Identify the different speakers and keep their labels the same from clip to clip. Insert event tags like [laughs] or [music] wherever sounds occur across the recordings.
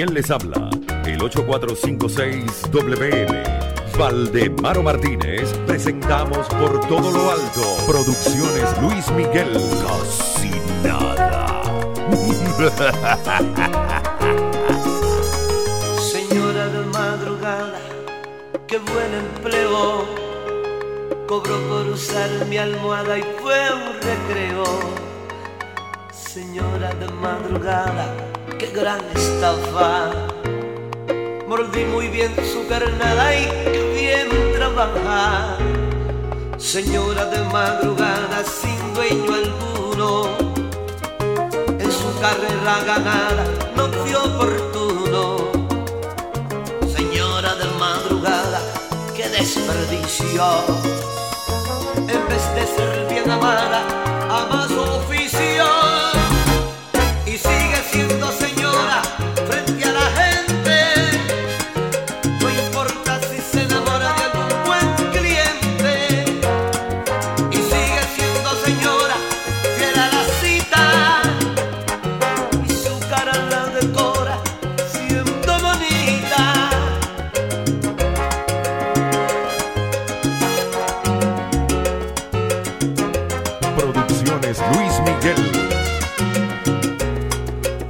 Speaker 1: ¿Quién les habla? El 8456-WM. Valdemaro Martínez, presentamos por todo lo alto. Producciones Luis Miguel. Casi nada. [laughs]
Speaker 2: Señora de madrugada, qué buen empleo. Cobró por usar mi almohada y fue un recreo. Señora de madrugada, qué gran estafa. Mordí muy bien su carnada y qué bien trabaja. Señora de madrugada, sin dueño alguno. En su carrera ganada no fue oportuno. Señora de madrugada, qué desperdicio. En vez de ser bien amada, ama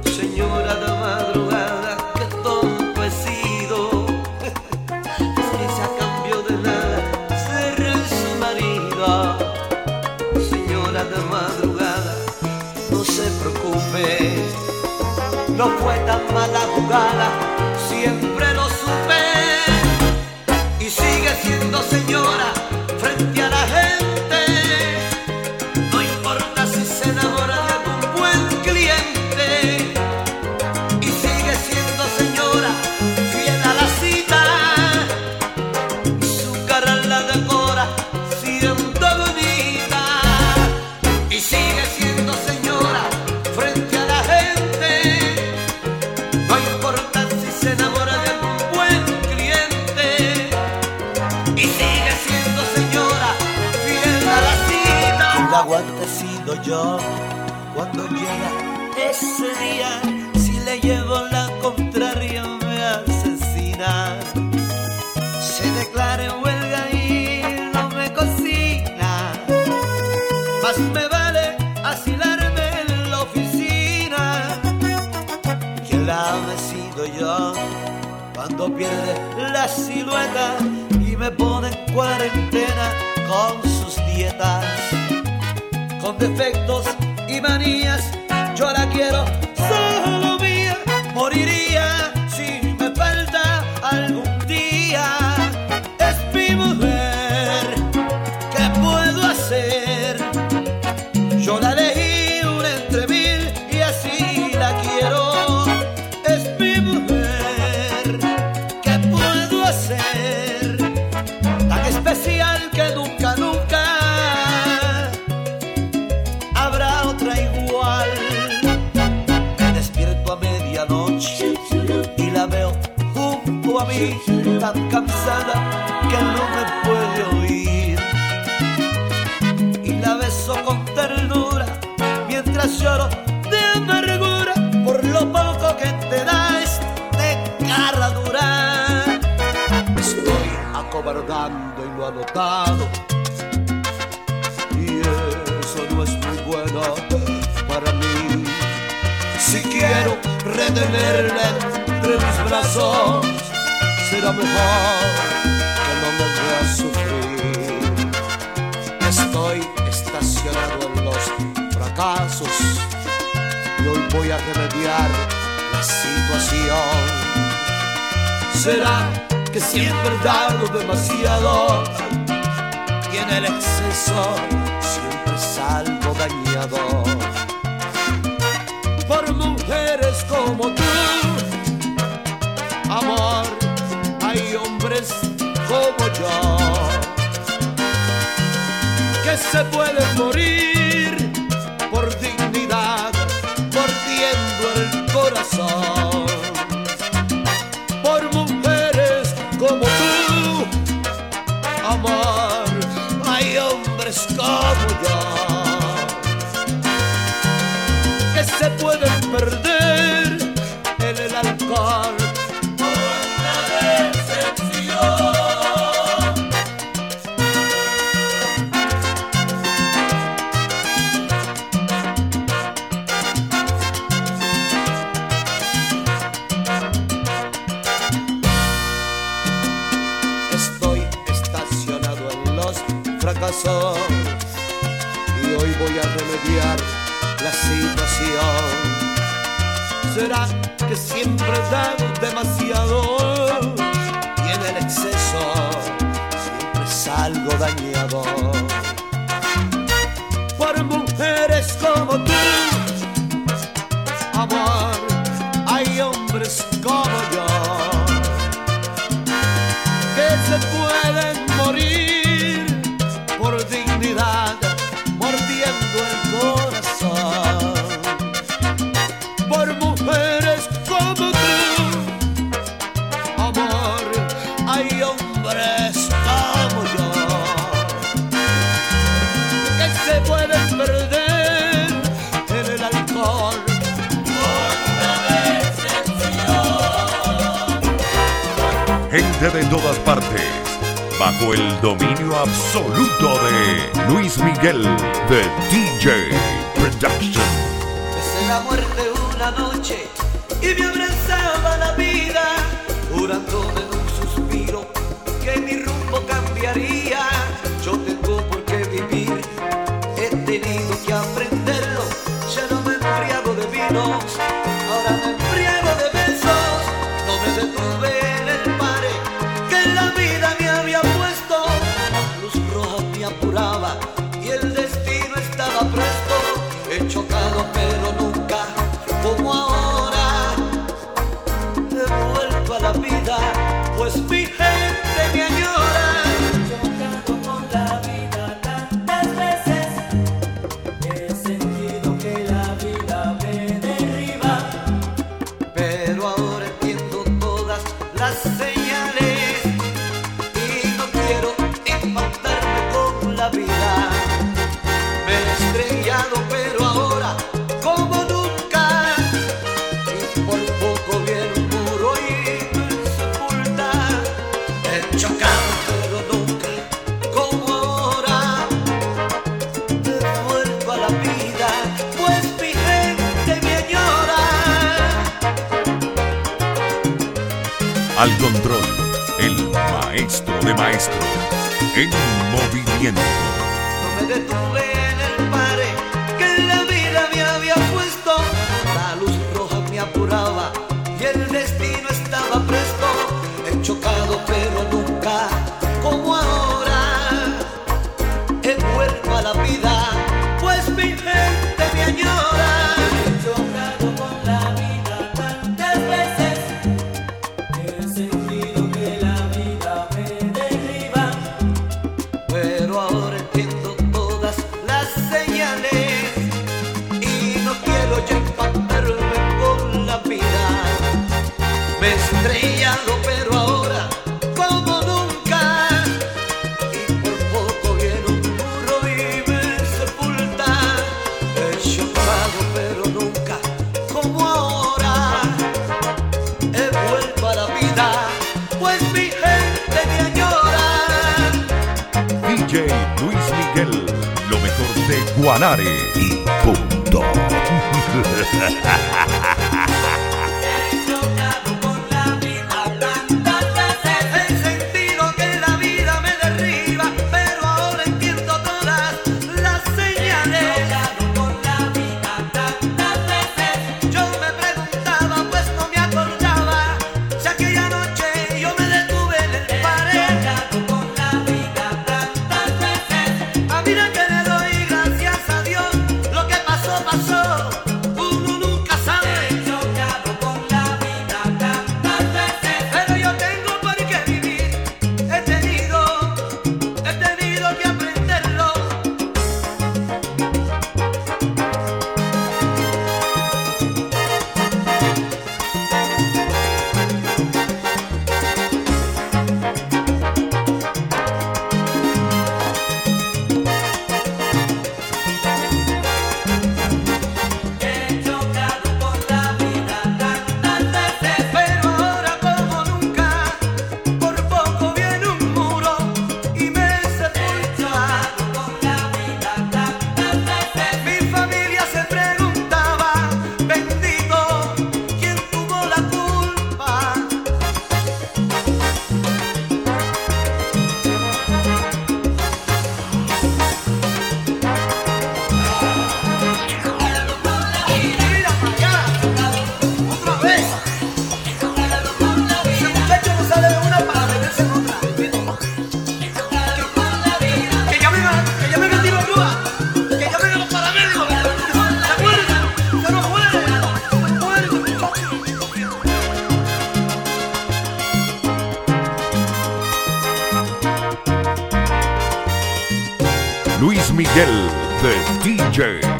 Speaker 2: Señora de madrugada, que tonto he sido. Que se a cambio de nada ser su marido. Señora de madrugada, no se preocupe. No fue tan mala jugada, siempre lo supe. Y sigue siendo señora aguante sido yo. Cuando llega ese día si le llevo la contraria me asesina. Se declara en huelga y no me cocina. Más me vale asilarme en la oficina quien la he sido yo. Cuando pierde la silueta y me pone en cuarentena con sus dietas, con defectos y manías. Yo la quiero solo mía, moriría a mí, tan cansada que no me puede oír y la beso con ternura mientras lloro de amargura por lo poco que te da este cara dura. Estoy acobardando y lo ha y eso no es muy bueno para mí. Si quiero retenerla entre mis brazos, será mejor que no me vea sufrir. Estoy estacionado en los fracasos y hoy voy a remediar la situación. Será que siempre he dado demasiado y en el exceso siempre salgo dañado. Como yo. Que se pueden morir será que siempre damos demasiado y en el exceso siempre salgo dañado. Por mujeres como tú, amor, hay hombres como yo que se pueden pueden perder en el alcohol.
Speaker 1: Gente de todas partes, bajo el dominio absoluto de Luis Miguel de DJ Production.
Speaker 2: Es la muerte una noche y mi apuraba y el destino
Speaker 1: Al control, el maestro de maestros, en movimiento.
Speaker 2: No me detuve en el pare, que la vida me había puesto. La luz roja me apuraba y el destino estaba presto. He chocado, pero nunca.
Speaker 1: Guanare. Y punto. [laughs] Miguel, the DJ.